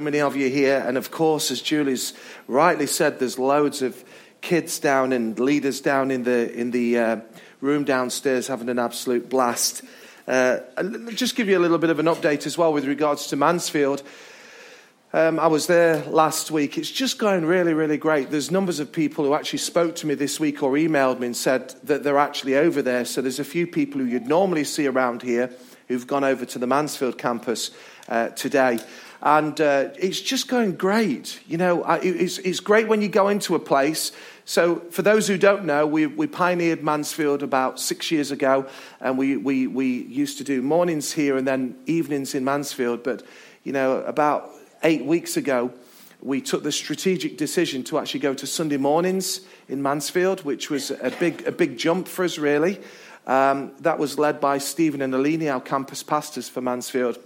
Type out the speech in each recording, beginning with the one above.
many of you here. And of course, as Julie's rightly said, there's loads of kids down and leaders down in the, in the uh, room downstairs having an absolute blast. Uh, just give you a little bit of an update as well with regards to Mansfield. Um, I was there last week. It's just going really, really great. There's numbers of people who actually spoke to me this week or emailed me and said that they're actually over there. So there's a few people who you'd normally see around here who've gone over to the Mansfield campus uh, today and uh, it's just going great. You know, it's, it's great when you go into a place. So, for those who don't know, we, we pioneered Mansfield about six years ago, and we, we, we used to do mornings here and then evenings in Mansfield. But, you know, about eight weeks ago, we took the strategic decision to actually go to Sunday mornings in Mansfield, which was a big, a big jump for us, really. Um, that was led by Stephen and Alini, our campus pastors for Mansfield.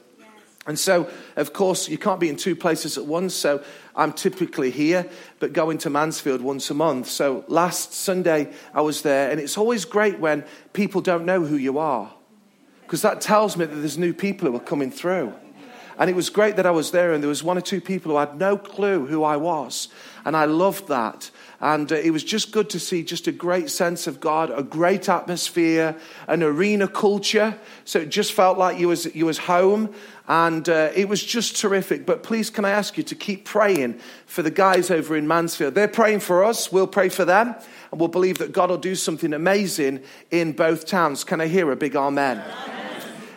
And so, of course, you can't be in two places at once. So I'm typically here, but going to Mansfield once a month. So last Sunday, I was there, and it's always great when people don't know who you are, because that tells me that there's new people who are coming through. And it was great that I was there, and there was one or two people who had no clue who I was. And I loved that. And uh, it was just good to see just a great sense of God, a great atmosphere, an arena culture. So it just felt like you was, you was home. And uh, it was just terrific. But please, can I ask you to keep praying for the guys over in Mansfield? They're praying for us. We'll pray for them. And we'll believe that God will do something amazing in both towns. Can I hear a big amen? amen.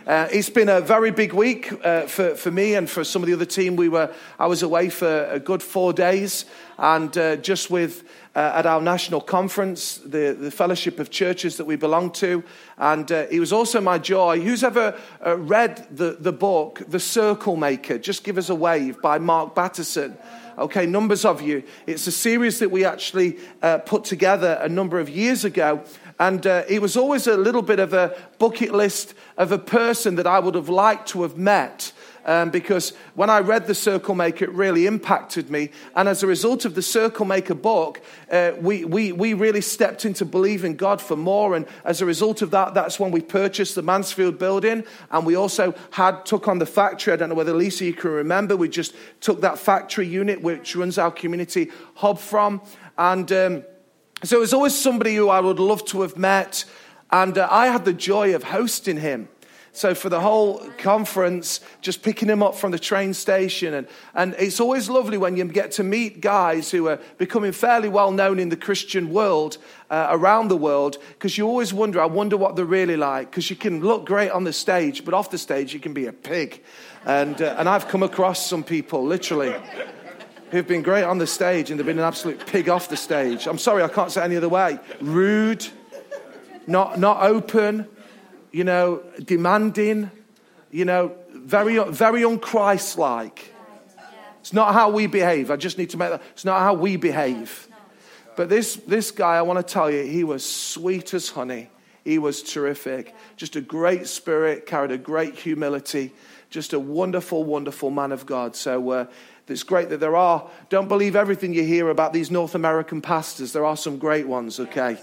Uh, it's been a very big week uh, for, for me and for some of the other team. We were, I was away for a good four days, and uh, just with uh, at our national conference, the, the fellowship of churches that we belong to. And uh, it was also my joy. Who's ever uh, read the, the book, The Circle Maker? Just give us a wave by Mark Batterson. Okay, numbers of you. It's a series that we actually put together a number of years ago. And uh, it was always a little bit of a bucket list of a person that I would have liked to have met. Um, because when I read The Circle Maker, it really impacted me. And as a result of the Circle Maker book, uh, we, we, we really stepped into believing God for more. And as a result of that, that's when we purchased the Mansfield building. And we also had took on the factory. I don't know whether Lisa, you can remember. We just took that factory unit, which runs our community hub from. And. Um, so it was always somebody who I would love to have met, and uh, I had the joy of hosting him. So for the whole conference, just picking him up from the train station. And, and it's always lovely when you get to meet guys who are becoming fairly well known in the Christian world, uh, around the world, because you always wonder, I wonder what they're really like. Because you can look great on the stage, but off the stage, you can be a pig. And, uh, and I've come across some people, literally who've been great on the stage and they've been an absolute pig off the stage. I'm sorry, I can't say any other way. Rude, not, not open, you know, demanding, you know, very, very unchrist like. It's not how we behave. I just need to make that. It's not how we behave. But this, this guy, I want to tell you, he was sweet as honey. He was terrific. Just a great spirit, carried a great humility. Just a wonderful, wonderful man of God. So uh, it's great that there are. Don't believe everything you hear about these North American pastors. There are some great ones, okay?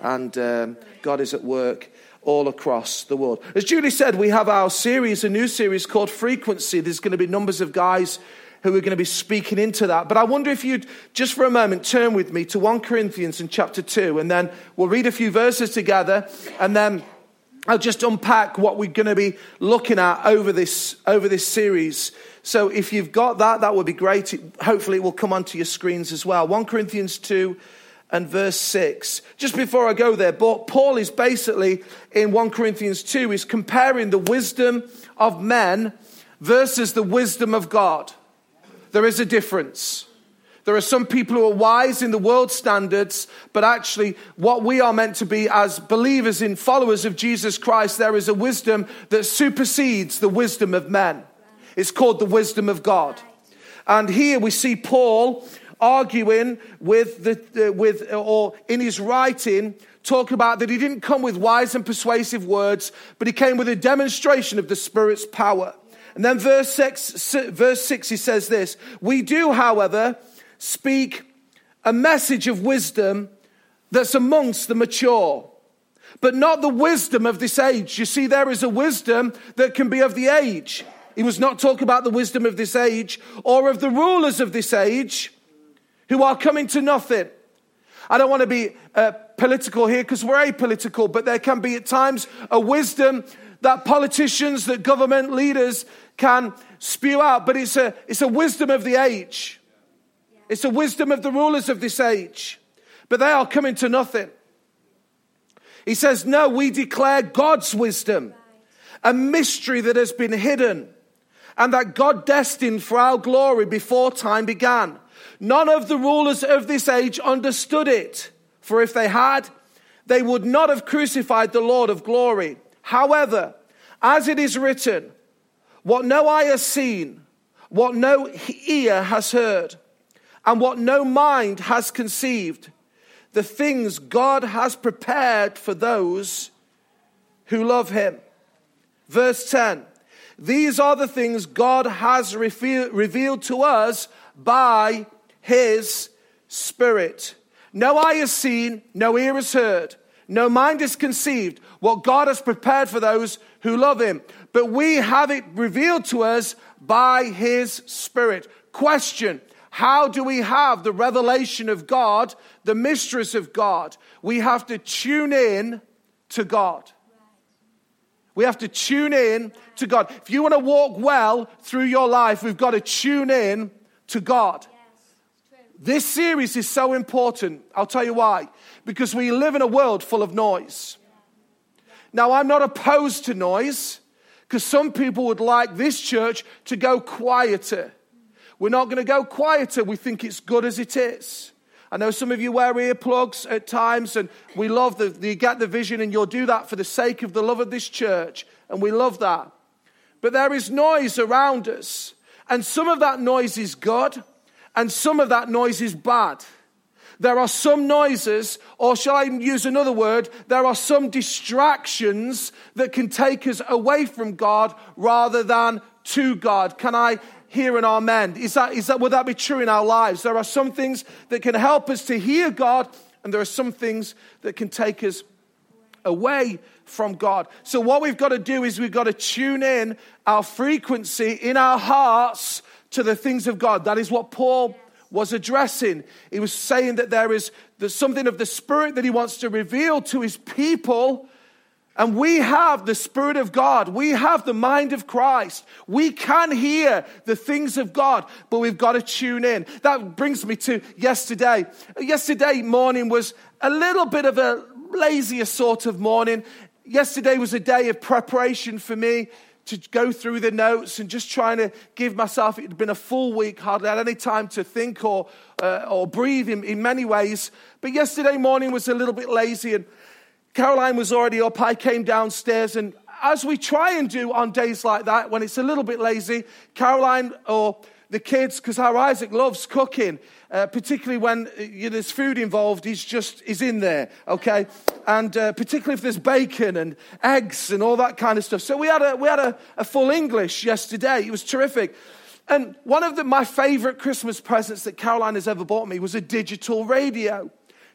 And um, God is at work all across the world. As Julie said, we have our series, a new series called Frequency. There's going to be numbers of guys who are going to be speaking into that. But I wonder if you'd just for a moment turn with me to 1 Corinthians in chapter 2, and then we'll read a few verses together, and then I'll just unpack what we're going to be looking at over this, over this series so if you've got that, that would be great. hopefully, it will come onto your screens as well. 1 Corinthians 2 and verse 6. Just before I go there, Paul is basically in 1 Corinthians 2 is comparing the wisdom of men versus the wisdom of God. There is a difference. There are some people who are wise in the world standards, but actually, what we are meant to be as believers in followers of Jesus Christ, there is a wisdom that supersedes the wisdom of men. It's called the wisdom of God. And here we see Paul arguing with the, uh, with, or in his writing, talking about that he didn't come with wise and persuasive words, but he came with a demonstration of the Spirit's power. And then verse six, verse six, he says this, we do, however, speak a message of wisdom that's amongst the mature but not the wisdom of this age. You see, there is a wisdom that can be of the age. He was not talking about the wisdom of this age or of the rulers of this age who are coming to nothing. I don't want to be uh, political here because we're apolitical, but there can be at times a wisdom that politicians, that government leaders can spew out, but it's a, it's a wisdom of the age. It's a wisdom of the rulers of this age, but they are coming to nothing. He says, No, we declare God's wisdom, a mystery that has been hidden, and that God destined for our glory before time began. None of the rulers of this age understood it, for if they had, they would not have crucified the Lord of glory. However, as it is written, what no eye has seen, what no ear has heard, and what no mind has conceived, the things God has prepared for those who love him. Verse 10 These are the things God has revealed to us by his Spirit. No eye has seen, no ear has heard, no mind has conceived what God has prepared for those who love him. But we have it revealed to us by his Spirit. Question how do we have the revelation of God, the mistress of God? We have to tune in to God. We have to tune in to God. If you want to walk well through your life, we've got to tune in to God. This series is so important. I'll tell you why. Because we live in a world full of noise. Now, I'm not opposed to noise because some people would like this church to go quieter. We're not going to go quieter. We think it's good as it is. I know some of you wear earplugs at times, and we love the, you get the vision, and you'll do that for the sake of the love of this church, and we love that. But there is noise around us, and some of that noise is good, and some of that noise is bad. There are some noises, or shall I use another word? There are some distractions that can take us away from God rather than to God. Can I hear an amen? Is that, is that, would that be true in our lives? There are some things that can help us to hear God, and there are some things that can take us away from God. So, what we've got to do is we've got to tune in our frequency in our hearts to the things of God. That is what Paul was addressing. He was saying that there is there's something of the Spirit that he wants to reveal to his people and we have the Spirit of God. We have the mind of Christ. We can hear the things of God, but we've got to tune in. That brings me to yesterday. Yesterday morning was a little bit of a lazier sort of morning. Yesterday was a day of preparation for me to go through the notes and just trying to give myself, it had been a full week, hardly had any time to think or, uh, or breathe in, in many ways. But yesterday morning was a little bit lazy and Caroline was already up. I came downstairs, and as we try and do on days like that, when it's a little bit lazy, Caroline or the kids, because our Isaac loves cooking, uh, particularly when uh, you know, there's food involved, he's just he's in there, okay? And uh, particularly if there's bacon and eggs and all that kind of stuff. So we had a we had a, a full English yesterday. It was terrific. And one of the, my favorite Christmas presents that Caroline has ever bought me was a digital radio.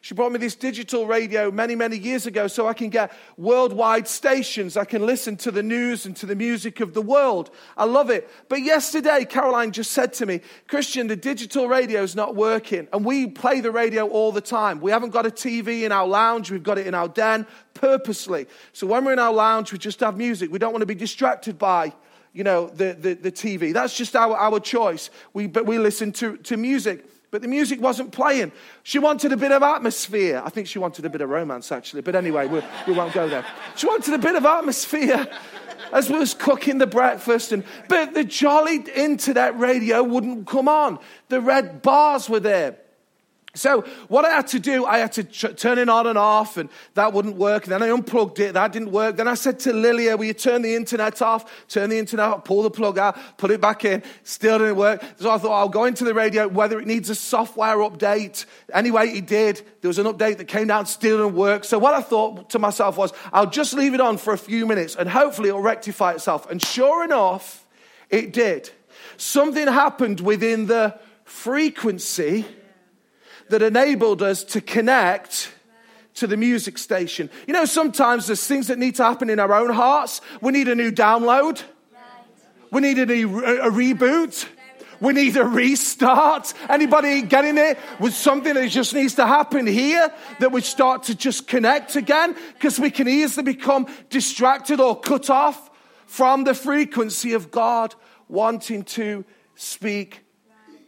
She brought me this digital radio many, many years ago so I can get worldwide stations. I can listen to the news and to the music of the world. I love it. But yesterday, Caroline just said to me, Kristian, the digital radio is not working. And we play the radio all the time. We haven't got a TV in our lounge, we've got it in our den purposely. So when we're in our lounge, we just have music. We don't want to be distracted by you know, the, the, the TV. That's just our, our choice. We, but we listen to, to music but the music wasn't playing. She wanted a bit of atmosphere. I think she wanted a bit of romance, actually. But anyway, we, we won't go there. She wanted a bit of atmosphere as we was cooking the breakfast. And, but the jolly internet radio wouldn't come on. The red bars were there. So what I had to do, I had to turn it on and off, and that wouldn't work. Then I unplugged it, that didn't work. Then I said to Lilia, "Will you turn the internet off? Turn the internet off, pull the plug out, put it back in." Still didn't work. So I thought I'll go into the radio, whether it needs a software update. Anyway, it did. There was an update that came down, still didn't work. So what I thought to myself was, I'll just leave it on for a few minutes, and hopefully it'll rectify itself. And sure enough, it did. Something happened within the frequency that enabled us to connect to the music station. You know, sometimes there's things that need to happen in our own hearts. We need a new download. We need a, a reboot. We need a restart. Anybody getting it? With something that just needs to happen here that we start to just connect again because we can easily become distracted or cut off from the frequency of God wanting to speak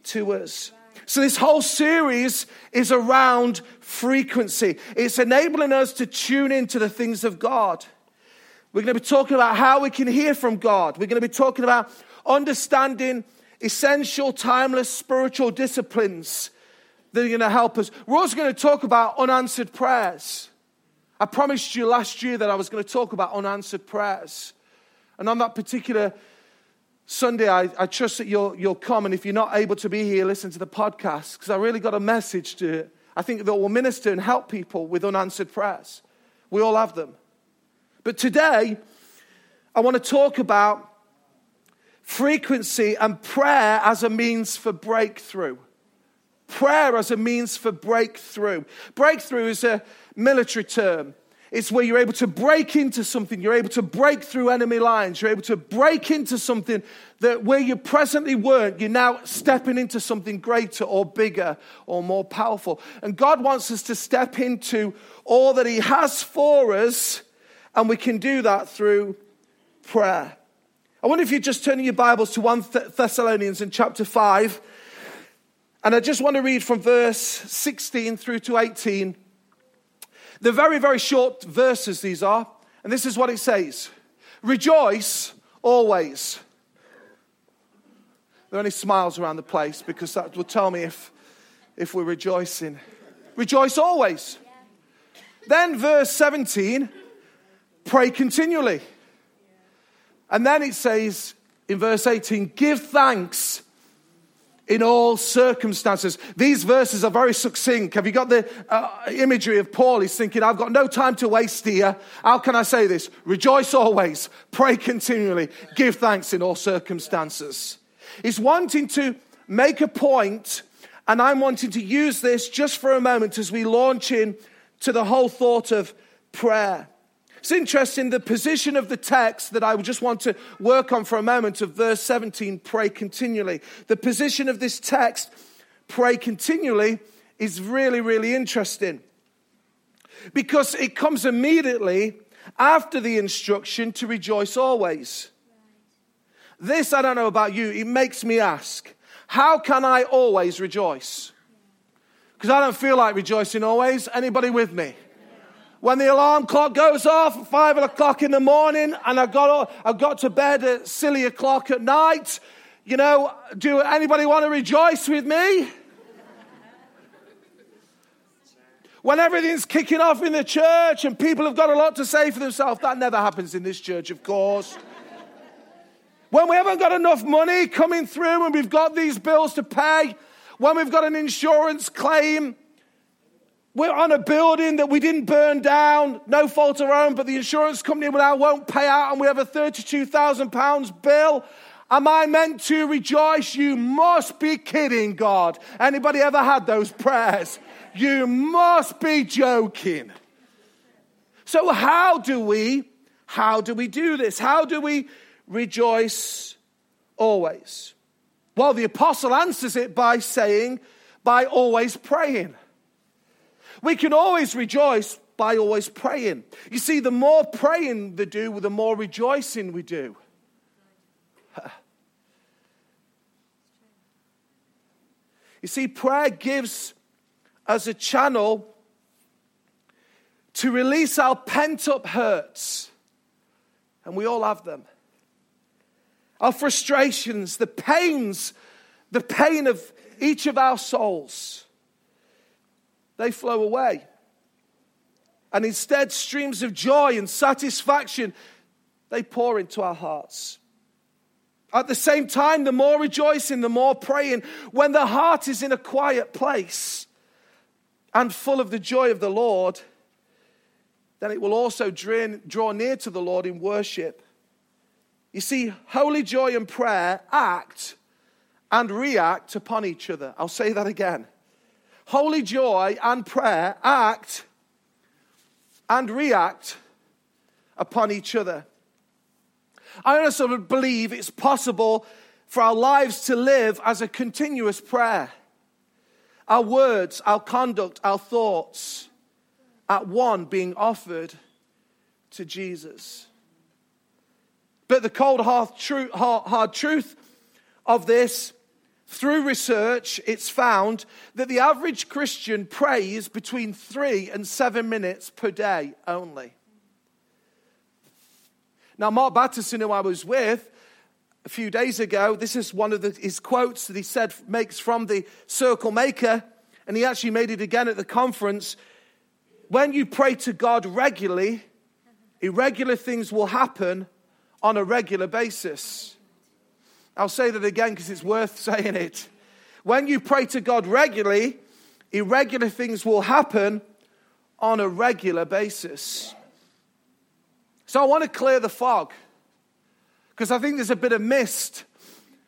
to us. So, this whole series is around frequency. It's enabling us to tune into the things of God. We're going to be talking about how we can hear from God. We're going to be talking about understanding essential, timeless spiritual disciplines that are going to help us. We're also going to talk about unanswered prayers. I promised you last year that I was going to talk about unanswered prayers. And on that particular Sunday, I, I trust that you'll, you'll come. And if you're not able to be here, listen to the podcast because I really got a message to I think that will minister and help people with unanswered prayers. We all have them. But today, I want to talk about frequency and prayer as a means for breakthrough. Prayer as a means for breakthrough. Breakthrough is a military term. It's where you're able to break into something. You're able to break through enemy lines. You're able to break into something that where you presently weren't, you're now stepping into something greater or bigger or more powerful. And God wants us to step into all that He has for us, and we can do that through prayer. I wonder if you're just turning your Bibles to 1 Thessalonians in chapter 5. And I just want to read from verse 16 through to 18 they're very, very short verses, these are. And this is what it says Rejoice always. There are any smiles around the place because that will tell me if, if we're rejoicing. Rejoice always. Then, verse 17, pray continually. And then it says in verse 18, give thanks in all circumstances. These verses are very succinct. Have you got the uh, imagery of Paul? He's thinking, I've got no time to waste here. How can I say this? Rejoice always, pray continually, give thanks in all circumstances. He's wanting to make a point, and I'm wanting to use this just for a moment as we launch in to the whole thought of prayer. It's interesting, the position of the text that I would just want to work on for a moment of verse 17 pray continually. The position of this text, pray continually, is really, really interesting because it comes immediately after the instruction to rejoice always. This, I don't know about you, it makes me ask, how can I always rejoice? Because I don't feel like rejoicing always. Anybody with me? When the alarm clock goes off at five o'clock in the morning and I got, I got to bed at silly o'clock at night, you know, do anybody want to rejoice with me? when everything's kicking off in the church and people have got a lot to say for themselves, that never happens in this church, of course. when we haven't got enough money coming through and we've got these bills to pay, when we've got an insurance claim, we're on a building that we didn't burn down, no fault of our own, but the insurance company now won't pay out, and we have a £32,000 bill. Am I meant to rejoice? You must be kidding, God. Anybody ever had those prayers? You must be joking. So how do we how do we do this? How do we rejoice always? Well, the apostle answers it by saying by always praying. We can always rejoice by always praying. You see, the more praying they do, the more rejoicing we do. You see, prayer gives us a channel to release our pent up hurts, and we all have them. Our frustrations, the pains, the pain of each of our souls they flow away. And instead, streams of joy and satisfaction, they pour into our hearts. At the same time, the more rejoicing, the more praying, when the heart is in a quiet place and full of the joy of the Lord, then it will also draw near to the Lord in worship. You see, holy joy and prayer act and react upon each other. I'll say that again holy joy and prayer act and react upon each other. I also believe it's possible for our lives to live as a continuous prayer. Our words, our conduct, our thoughts, at one being offered to Jesus. But the cold, hard, hard truth of this, through research, it's found that the average Christian prays between three and seven minutes per day only. Now, Mark Batterson, who I was with a few days ago, this is one of the, his quotes that he said makes from the Circle Maker, and he actually made it again at the conference. When you pray to God regularly, irregular things will happen on a regular basis. I'll say that again because it's worth saying it. When you pray to God regularly, irregular things will happen on a regular basis. So I want to clear the fog because I think there's a bit of mist.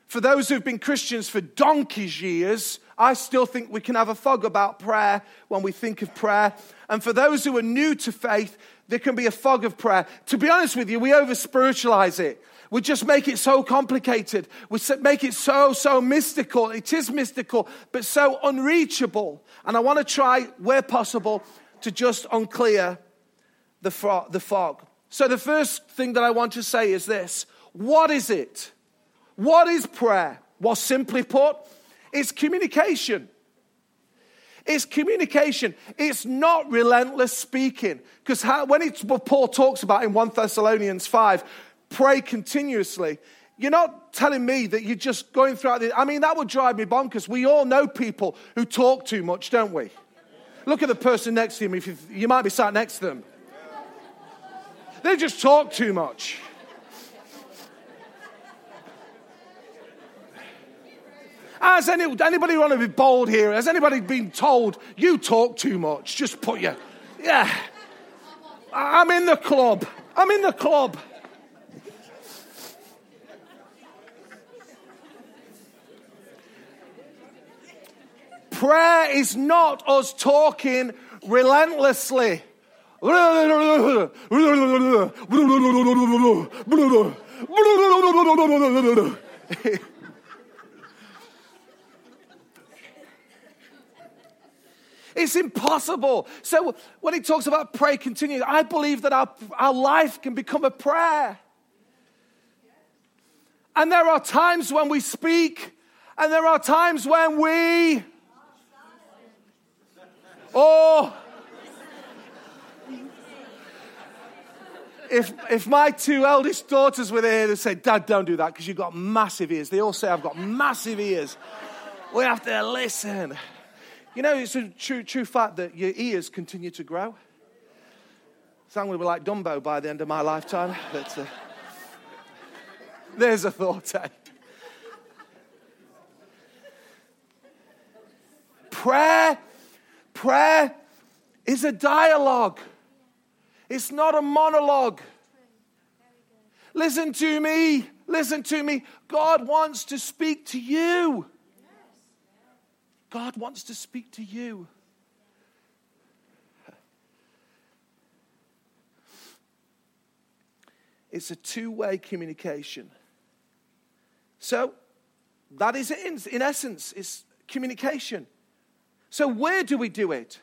For those who've been Christians for donkey's years, I still think we can have a fog about prayer when we think of prayer. And for those who are new to faith, there can be a fog of prayer. To be honest with you, we over spiritualize it. We just make it so complicated. We make it so, so mystical. It is mystical, but so unreachable. And I want to try, where possible, to just unclear the, fro- the fog. So, the first thing that I want to say is this What is it? What is prayer? Well, simply put, it's communication. It's communication. It's not relentless speaking. Because when it's Paul talks about in 1 Thessalonians 5, pray continuously. You're not telling me that you're just going throughout the. I mean, that would drive me bonkers. We all know people who talk too much, don't we? Look at the person next to you. If you, you might be sat next to them. They just talk too much. Has any, anybody want to be bold here? Has anybody been told you talk too much? Just put your, yeah. I'm in the club. I'm in the club. Prayer is not us talking relentlessly. It's impossible. So when he talks about pray continue, I believe that our, our life can become a prayer. And there are times when we speak, and there are times when we. Oh. If, if my two eldest daughters were there, they'd say, Dad, don't do that because you've got massive ears. They all say I've got massive ears. We have to listen. You know, it's a true, true fact that your ears continue to grow. So I'm going to be like Dumbo by the end of my lifetime. But, uh, there's a thought, eh? Prayer, prayer is a dialogue. It's not a monologue. Listen to me. Listen to me. God wants to speak to you. God wants to speak to you. It's a two way communication. So, that is it in, in essence, it's communication. So, where do we do it?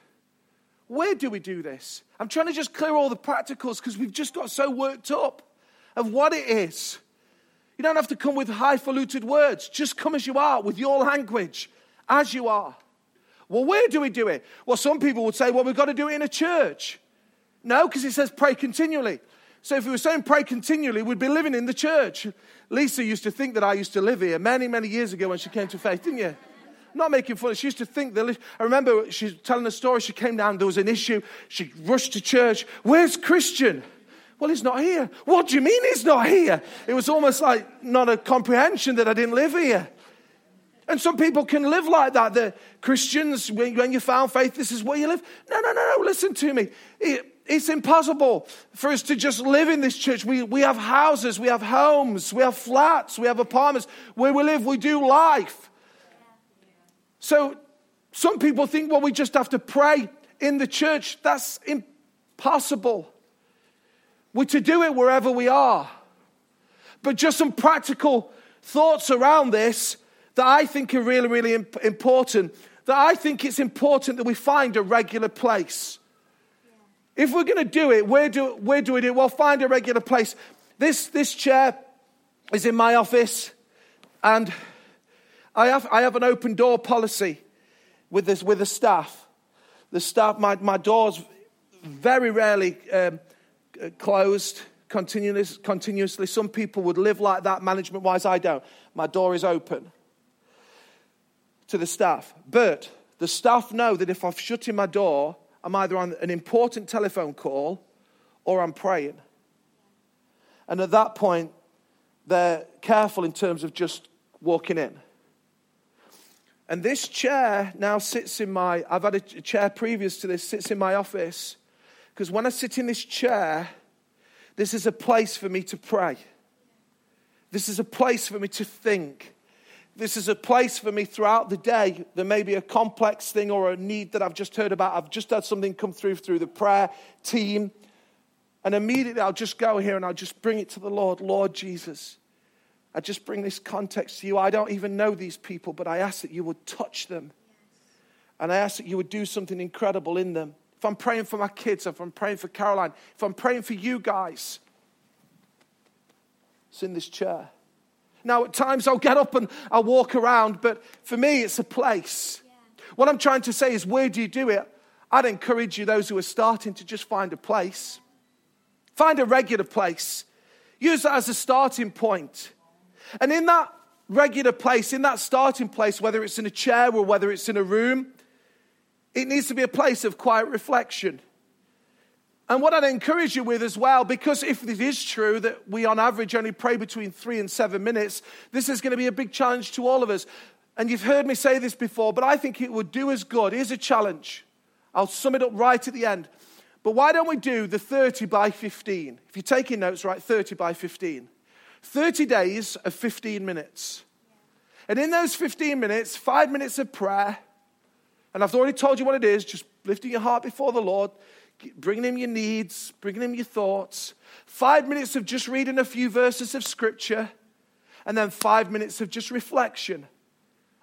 Where do we do this? I'm trying to just clear all the practicals because we've just got so worked up of what it is. You don't have to come with highfalutin words, just come as you are with your language as you are. Well, where do we do it? Well, some people would say, well, we've got to do it in a church. No, because it says pray continually. So if we were saying pray continually, we'd be living in the church. Lisa used to think that I used to live here many, many years ago when she came to faith, didn't you? Not making fun. She used to think that. I remember she's telling a story. She came down, there was an issue. She rushed to church. Where's Kristian? Well, he's not here. What do you mean he's not here? It was almost like not a comprehension that I didn't live here. And some people can live like that. The Christians, when you found faith, this is where you live. No, no, no, no. Listen to me. It, it's impossible for us to just live in this church. We, we have houses, we have homes, we have flats, we have apartments. Where we live, we do life. So some people think, well, we just have to pray in the church. That's impossible. We're to do it wherever we are. But just some practical thoughts around this that I think are really, really imp- important. That I think it's important that we find a regular place. If we're going to do it, where do, where do we do it? Well, find a regular place. This, this chair is in my office, and I have, I have an open door policy with, this, with the staff. The staff, my, my door's very rarely um, closed continuous, continuously. Some people would live like that management wise. I don't. My door is open to the staff. But the staff know that if I've shut in my door, I'm either on an important telephone call or I'm praying. And at that point, they're careful in terms of just walking in. And this chair now sits in my, I've had a chair previous to this, sits in my office. Because when I sit in this chair, this is a place for me to pray. This is a place for me to think. This is a place for me throughout the day. There may be a complex thing or a need that I've just heard about. I've just had something come through through the prayer team. And immediately I'll just go here and I'll just bring it to the Lord. Lord Jesus, I just bring this context to you. I don't even know these people, but I ask that you would touch them. And I ask that you would do something incredible in them. If I'm praying for my kids, if I'm praying for Caroline, if I'm praying for you guys, it's in this chair. Now, at times I'll get up and I'll walk around, but for me, it's a place. Yeah. What I'm trying to say is, where do you do it? I'd encourage you, those who are starting, to just find a place. Find a regular place. Use that as a starting point. And in that regular place, in that starting place, whether it's in a chair or whether it's in a room, it needs to be a place of quiet reflection. And what I'd encourage you with as well, because if it is true that we on average only pray between three and seven minutes, this is going to be a big challenge to all of us. And you've heard me say this before, but I think it would do us good. Here's a challenge. I'll sum it up right at the end. But why don't we do the 30 by 15? If you're taking notes, right, 30 by 15. 30 days of 15 minutes. And in those 15 minutes, five minutes of prayer, and I've already told you what it is just lifting your heart before the Lord, bringing Him your needs, bringing Him your thoughts. Five minutes of just reading a few verses of Scripture, and then five minutes of just reflection.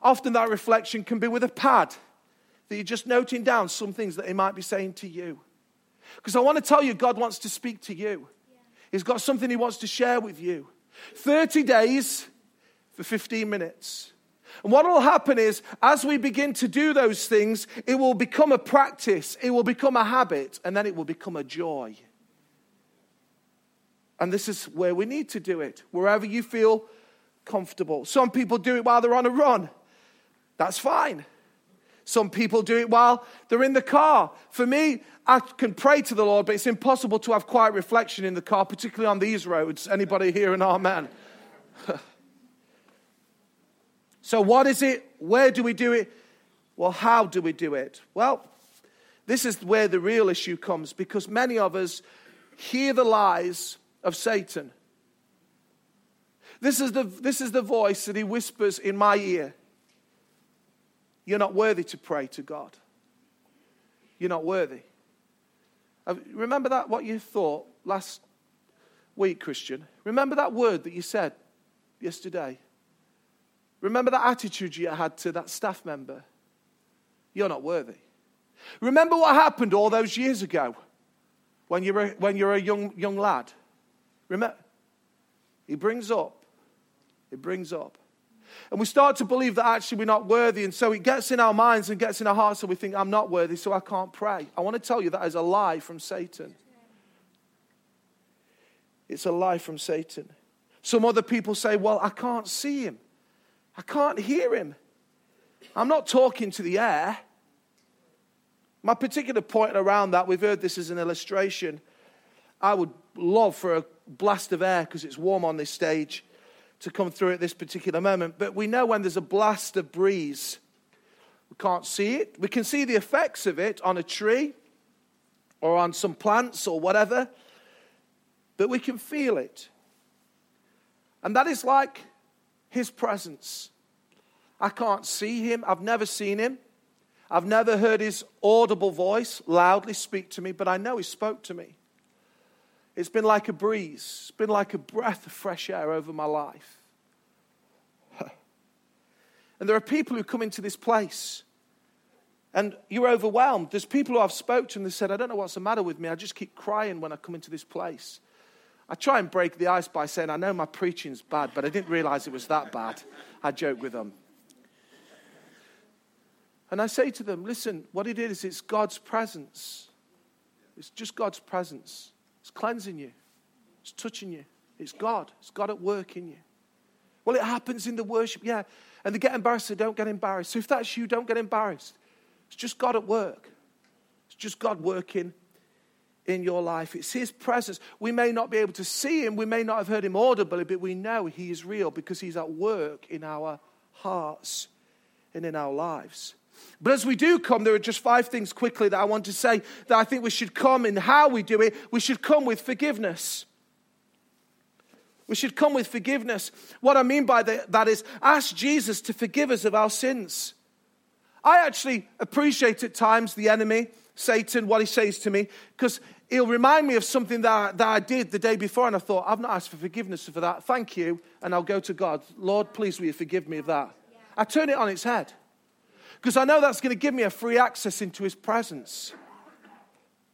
Often that reflection can be with a pad that you're just noting down some things that He might be saying to you. Because I want to tell you, God wants to speak to you. He's got something He wants to share with you. 30 days for 15 minutes. And what will happen is, as we begin to do those things, it will become a practice, it will become a habit, and then it will become a joy. And this is where we need to do it, wherever you feel comfortable. Some people do it while they're on a run. That's fine. Some people do it while they're in the car. For me, I can pray to the Lord, but it's impossible to have quiet reflection in the car, particularly on these roads. Anybody here an amen? So, what is it? Where do we do it? Well, how do we do it? Well, this is where the real issue comes because many of us hear the lies of Satan. This is the, this is the voice that he whispers in my ear. You're not worthy to pray to God. You're not worthy. Uh, remember that, what you thought last week, Kristian? Remember that word that you said yesterday? Remember that attitude you had to that staff member? You're not worthy. Remember what happened all those years ago when you were, when you were a young, young lad? Remember? He brings up, he brings up. And we start to believe that actually we're not worthy. And so it gets in our minds and gets in our hearts, and we think, I'm not worthy, so I can't pray. I want to tell you that is a lie from Satan. It's a lie from Satan. Some other people say, Well, I can't see him. I can't hear him. I'm not talking to the air. My particular point around that, we've heard this as an illustration. I would love for a blast of air because it's warm on this stage to come through at this particular moment. But we know when there's a blast of breeze, we can't see it. We can see the effects of it on a tree or on some plants or whatever, but we can feel it. And that is like his presence. I can't see him. I've never seen him. I've never heard his audible voice loudly speak to me, but I know he spoke to me. It's been like a breeze, it's been like a breath of fresh air over my life. and there are people who come into this place and you're overwhelmed. There's people who I've spoken to and they said, I don't know what's the matter with me. I just keep crying when I come into this place. I try and break the ice by saying, I know my preaching's bad, but I didn't realize it was that bad. I joke with them. And I say to them, listen, what it is, it's God's presence. It's just God's presence. It's cleansing you, it's touching you. It's God. It's God at work in you. Well, it happens in the worship, yeah. And they get embarrassed, so don't get embarrassed. So if that's you, don't get embarrassed. It's just God at work. It's just God working in your life. It's His presence. We may not be able to see Him, we may not have heard Him audibly, but we know He is real because He's at work in our hearts and in our lives. But as we do come, there are just five things quickly that I want to say that I think we should come in how we do it. We should come with forgiveness. We should come with forgiveness. What I mean by that is ask Jesus to forgive us of our sins. I actually appreciate at times the enemy, Satan, what he says to me, because he'll remind me of something that I, that I did the day before, and I thought, I've not asked for forgiveness for that. Thank you. And I'll go to God. Lord, please will you forgive me of that? I turn it on its head because I know that's going to give me a free access into his presence.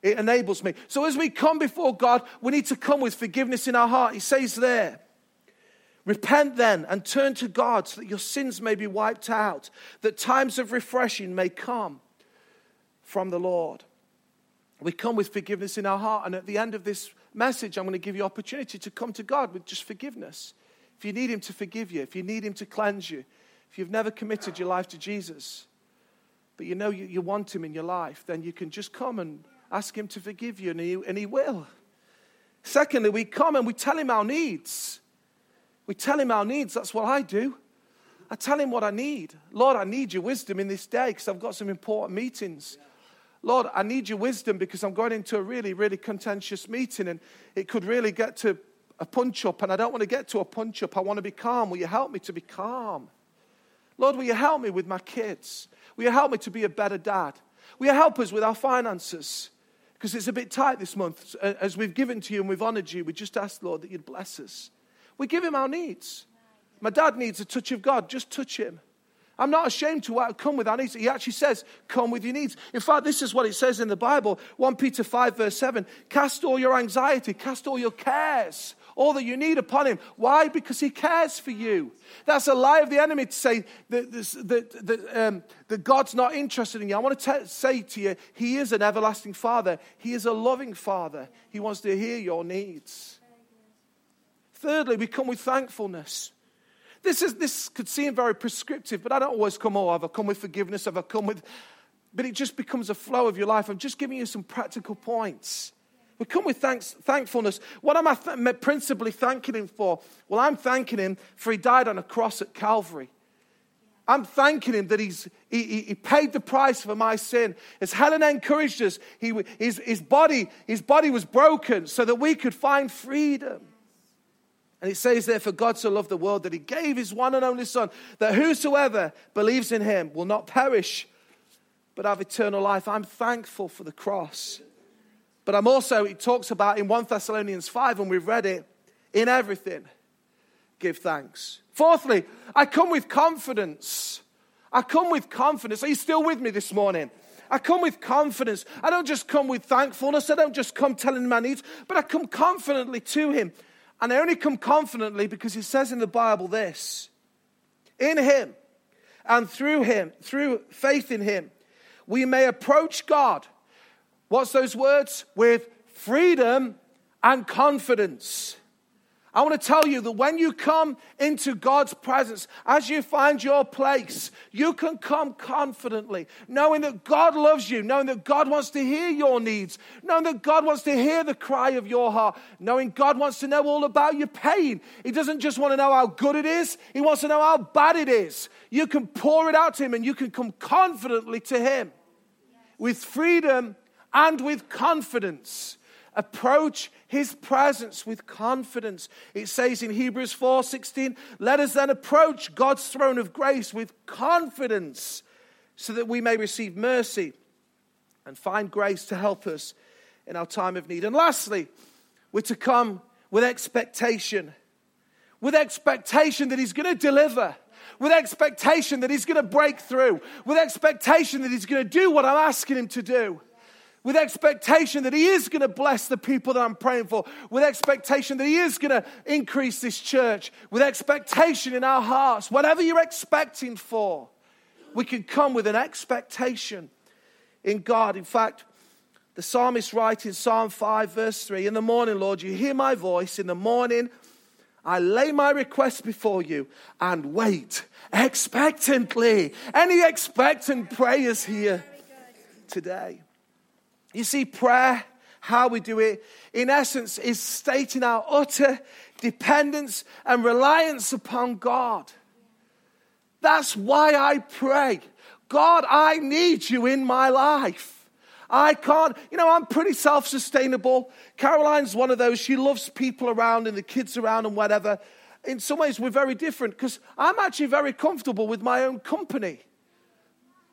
It enables me. So as we come before God, we need to come with forgiveness in our heart. He says there, Repent then and turn to God so that your sins may be wiped out, that times of refreshing may come from the Lord. We come with forgiveness in our heart. And at the end of this message, I'm going to give you opportunity to come to God with just forgiveness. If you need Him to forgive you, if you need Him to cleanse you, if you've never committed your life to Jesus, but you know you, you want Him in your life, then you can just come and ask Him to forgive you, and He, and he will. Secondly, we come and we tell Him our needs. We tell Him our needs. That's what I do. I tell Him what I need. Lord, I need your wisdom in this day because I've got some important meetings. Lord, I need your wisdom because I'm going into a really, really contentious meeting and it could really get to a punch up, and I don't want to get to a punch up. I want to be calm. Will you help me to be calm? Lord, will you help me with my kids? Will you help me to be a better dad? Will you help us with our finances? Because it's a bit tight this month. As we've given to you and we've honored you, we just ask, Lord, that you'd bless us. We give him our needs. My dad needs a touch of God. Just touch him. I'm not ashamed to uh, come with our needs. He actually says, Come with your needs. In fact, this is what it says in the Bible 1 Peter 5, verse 7 Cast all your anxiety, cast all your cares all that you need upon him. Why? Because he cares for you. That's a lie of the enemy to say that, that, that, um, that God's not interested in you. I want to t- say to you, he is an everlasting father, he is a loving father. He wants to hear your needs. Thirdly, we come with thankfulness. This, is, this could seem very prescriptive, but I don't always come, oh, have I come with forgiveness? Have I come with. But it just becomes a flow of your life. I'm just giving you some practical points. We come with thanks, thankfulness. What am I th- principally thanking him for? Well, I'm thanking him for he died on a cross at Calvary. I'm thanking him that he's, he, he paid the price for my sin. As Helen encouraged us, he, his, his, body, his body was broken so that we could find freedom. And it says there, for God so loved the world that he gave his one and only Son, that whosoever believes in him will not perish, but have eternal life. I'm thankful for the cross. But I'm also, it talks about in 1 Thessalonians 5, and we've read it, in everything, give thanks. Fourthly, I come with confidence. I come with confidence. Are you still with me this morning? I come with confidence. I don't just come with thankfulness. I don't just come telling my needs, but I come confidently to Him. And I only come confidently because it says in the Bible this In Him and through Him, through faith in Him, we may approach God What's those words? With freedom and confidence. I want to tell you that when you come into God's presence, as you find your place, you can come confidently, knowing that God loves you, knowing that God wants to hear your needs, knowing that God wants to hear the cry of your heart, knowing God wants to know all about your pain. He doesn't just want to know how good it is, He wants to know how bad it is. You can pour it out to Him and you can come confidently to Him with freedom and with confidence. Approach his presence with confidence. It says in Hebrews 4:16, "Let us then approach God's throne of grace with confidence, so that we may receive mercy and find grace to help us in our time of need." And lastly, We're to come with expectation, with expectation that He's going to deliver, with expectation that He's going to break through, with expectation that He's going to do what I'm asking Him to do with expectation that He is going to bless the people that I'm praying for, with expectation that He is going to increase this church, with expectation in our hearts. Whatever you're expecting for, we can come with an expectation in God. In fact, the psalmist writes in Psalm 5, verse 3 In the morning, Lord, you hear my voice. In the morning, I lay my request before you and wait expectantly. Any expectant prayers here today? You see, prayer, how we do it, in essence, is stating our utter dependence and reliance upon God. That's why I pray. God, I need you in my life. I can't, you know, I'm pretty self sustainable. Caroline's one of those, she loves people around and the kids around and whatever. In some ways, we're very different because I'm actually very comfortable with my own company.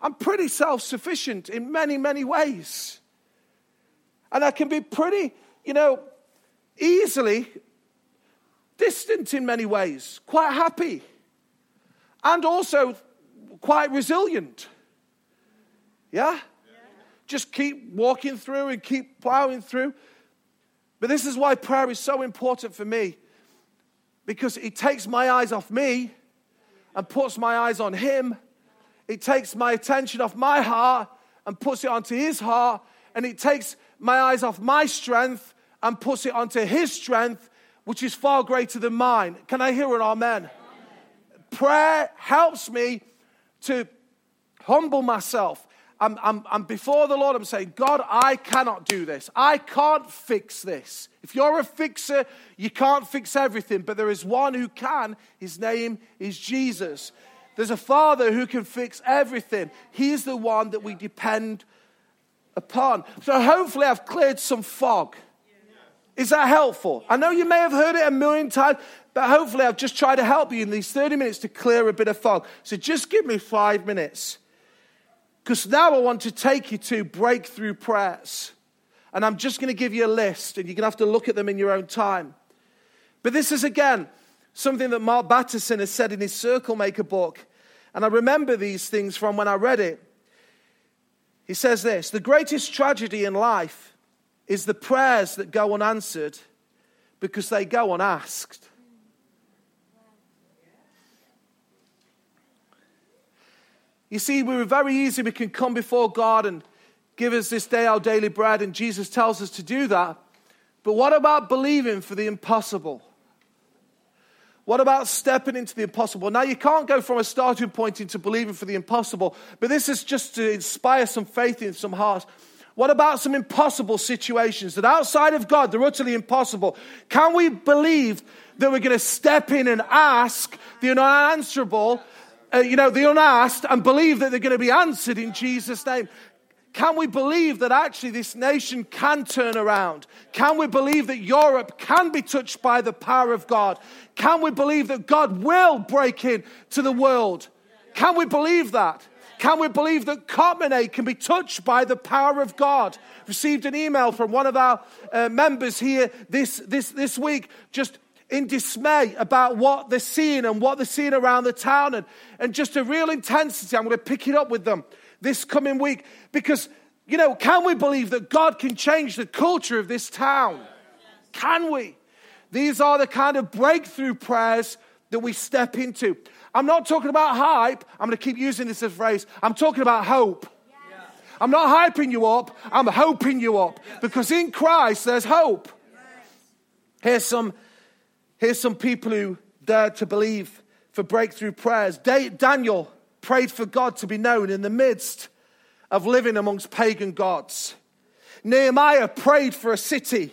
I'm pretty self sufficient in many, many ways. And I can be pretty, you know, easily distant in many ways, quite happy, and also quite resilient. Yeah? yeah? Just keep walking through and keep plowing through. But this is why prayer is so important for me because it takes my eyes off me and puts my eyes on Him. It takes my attention off my heart and puts it onto His heart. And it takes my eyes off my strength and puts it onto his strength, which is far greater than mine. Can I hear an amen? amen? Prayer helps me to humble myself. I'm, I'm, I'm, before the Lord, I'm saying, God, I cannot do this. I can't fix this. If you're a fixer, you can't fix everything, but there is one who can. His name is Jesus. There's a Father who can fix everything. He's the one that we depend upon. So hopefully I've cleared some fog. Is that helpful? I know you may have heard it a million times, but hopefully I've just tried to help you in these 30 minutes to clear a bit of fog. So just give me five minutes. Because now I want to take you to breakthrough prayers. And I'm just going to give you a list, and you're going to have to look at them in your own time. But this is, again, something that Mark Batterson has said in his Circle Maker book. And I remember these things from when I read it. He says this The greatest tragedy in life is the prayers that go unanswered because they go unasked. You see, we're very easy, we can come before God and give us this day our daily bread, and Jesus tells us to do that. But what about believing for the impossible? What about stepping into the impossible? Now, you can't go from a starting point into believing for the impossible, but this is just to inspire some faith in some hearts. What about some impossible situations that outside of God, they're utterly impossible? Can we believe that we're going to step in and ask the unanswerable, uh, you know, the unasked, and believe that they're going to be answered in Jesus' name? Can we believe that actually this nation can turn around? Can we believe that Europe can be touched by the power of God? Can we believe that God will break in to the world? Can we believe that? Can we believe that Khamenei can be touched by the power of God? Received an email from one of our uh, members here this, this, this week, just in dismay about what they're seeing and what they're seeing around the town, and, and just a real intensity. I'm going to pick it up with them this coming week because, you know, can we believe that God can change the culture of this town? Can we? These are the kind of breakthrough prayers that we step into. I'm not talking about hype. I'm going to keep using this as a phrase. I'm talking about hope. I'm not hyping you up. I'm hoping you up because in Christ there's hope. Here's some, here's some people who dare to believe for breakthrough prayers. Daniel prayed for God to be known in the midst of living amongst pagan gods. Nehemiah prayed for a city,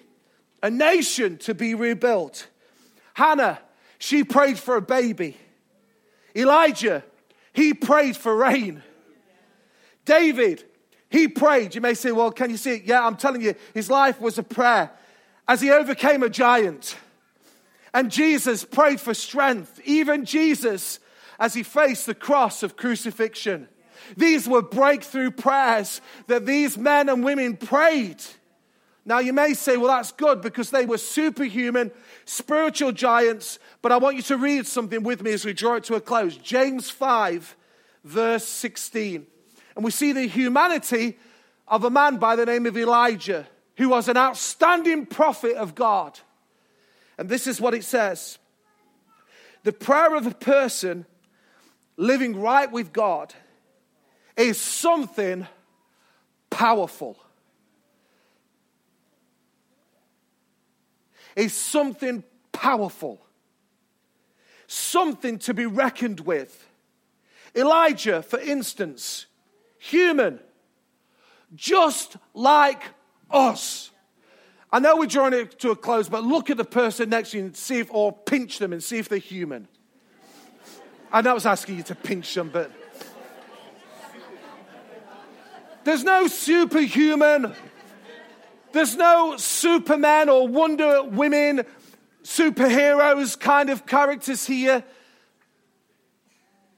a nation to be rebuilt. Hannah, she prayed for a baby. Elijah, he prayed for rain. David, he prayed. You may say, well, can you see it? Yeah, I'm telling you, his life was a prayer as he overcame a giant. And Jesus prayed for strength. Even Jesus as he faced the cross of crucifixion. These were breakthrough prayers that these men and women prayed. Now, you may say, well, that's good because they were superhuman, spiritual giants, but I want you to read something with me as we draw it to a close. James 5, verse 16. And we see the humanity of a man by the name of Elijah, who was an outstanding prophet of God. And this is what it says The prayer of a person living right with God is something powerful. Is something powerful. Something to be reckoned with. Elijah, for instance, human, just like us. I know we're drawing it to a close, but look at the person next to you and see if, or pinch them and see if they're human. I know I was asking you to pinch them, but there's no superhuman, there's no Superman or Wonder Women, superheroes kind of characters here.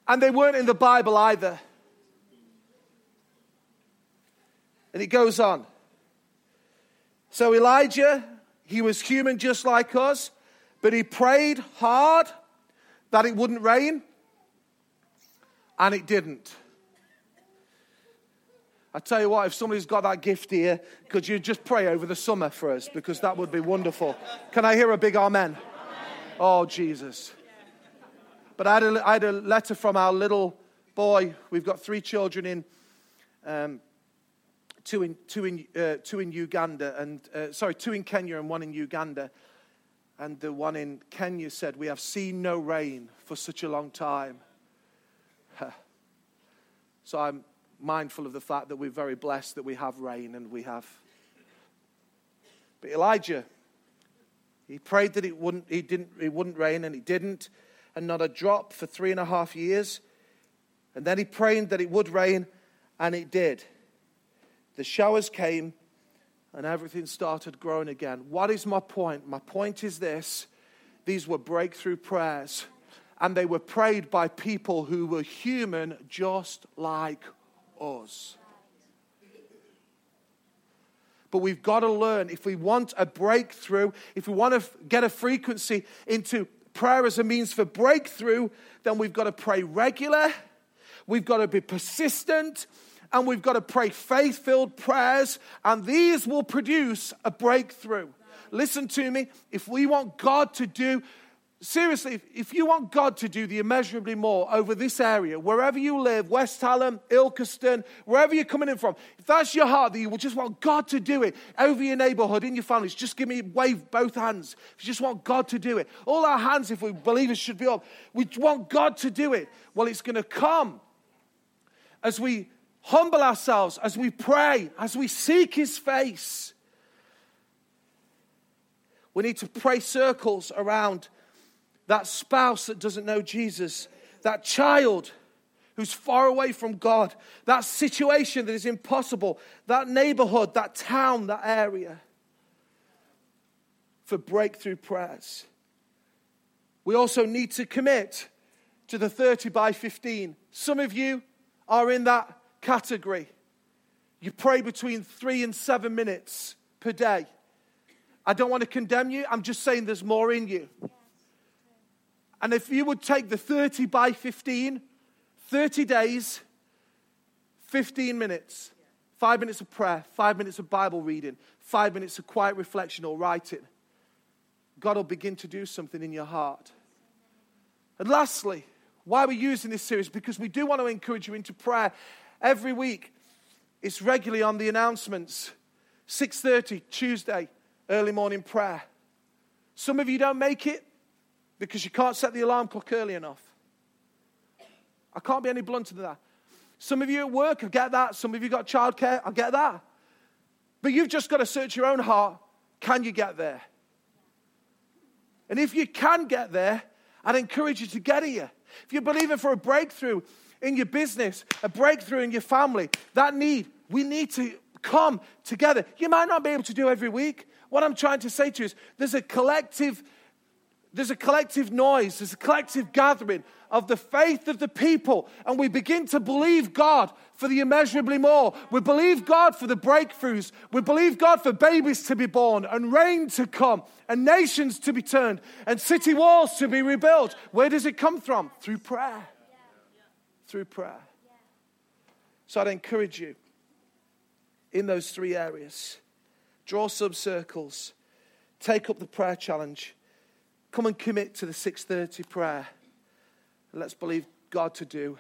And they weren't in the Bible either. And it goes on. So Elijah, he was human just like us, but he prayed hard that it wouldn't rain, and it didn't. I tell you what, if somebody's got that gift here, could you just pray over the summer for us? Because that would be wonderful. Can I hear a big amen? Oh, Jesus. But I had, a, I had a letter from our little boy. We've got three children in um, two in, two in, uh, two in Uganda, and uh, sorry, two in Kenya and one in Uganda. And the one in Kenya said, We have seen no rain for such a long time. so I'm mindful of the fact that we're very blessed that we have rain and we have. But Elijah, he prayed that it wouldn't, he didn't, it wouldn't rain, and it didn't, and not a drop for three and a half years. And then he prayed that it would rain, and it did the showers came and everything started growing again. What is my point? My point is this these were breakthrough prayers, and they were prayed by people who were human just like us. But we've got to learn if we want a breakthrough, if we want to get a frequency into prayer as a means for breakthrough, then we've got to pray regular, we've got to be persistent, and we've got to pray faith filled prayers, and these will produce a breakthrough. Listen to me. If we want God to do, seriously, if you want God to do the immeasurably more over this area, wherever you live, West Hallam, Ilkeston, wherever you're coming in from, if that's your heart that you just want God to do it over your neighborhood, in your families, just give me, wave both hands. If you just want God to do it. All our hands, if we believers, should be up. We want God to do it. Well, it's going to come as we humble ourselves as we pray, as we seek His face. We need to pray circles around that spouse that doesn't know Jesus, that child who's far away from God, that situation that is impossible, that neighborhood, that town, that area, for breakthrough prayers. We also need to commit to the 30 by 15. Some of you are in that category. You pray between three and seven minutes per day. I don't want to condemn you, I'm just saying there's more in you. And if you would take the 30 by 15, 30 days, 15 minutes, five minutes of prayer, five minutes of Bible reading, five minutes of quiet reflection or writing, God will begin to do something in your heart. And lastly, why are we're using this series, because we do want to encourage you into prayer every week. It's regularly on the announcements. 6:30 Tuesday, early morning prayer. Some of you don't make it because you can't set the alarm clock early enough. I can't be any blunter than that. Some of you at work, I get that. Some of you got childcare, I get that. But you've just got to search your own heart. Can you get there? And if you can get there, I'd encourage you to get here. If you're believing for a breakthrough, in your business, a breakthrough in your family, that need, we need to come together. You might not be able to do every week. What I'm trying to say to you is there's a collective there's a collective noise, there's a collective gathering of the faith of the people, and we begin to believe God for the immeasurably more. We believe God for the breakthroughs. We believe God for babies to be born, and rain to come, and nations to be turned, and city walls to be rebuilt. Where does it come from? Through prayer. Through prayer. So I'd encourage you in those three areas draw some circles, take up the prayer challenge Come and commit to the 6:30 prayer. Let's believe God to do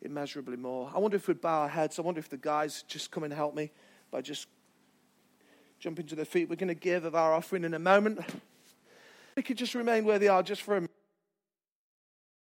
immeasurably more. I wonder if we'd bow our heads. I wonder if the guys just come and help me by just jumping to their feet. We're going to give of our offering in a moment. They could just remain where they are just for a minute.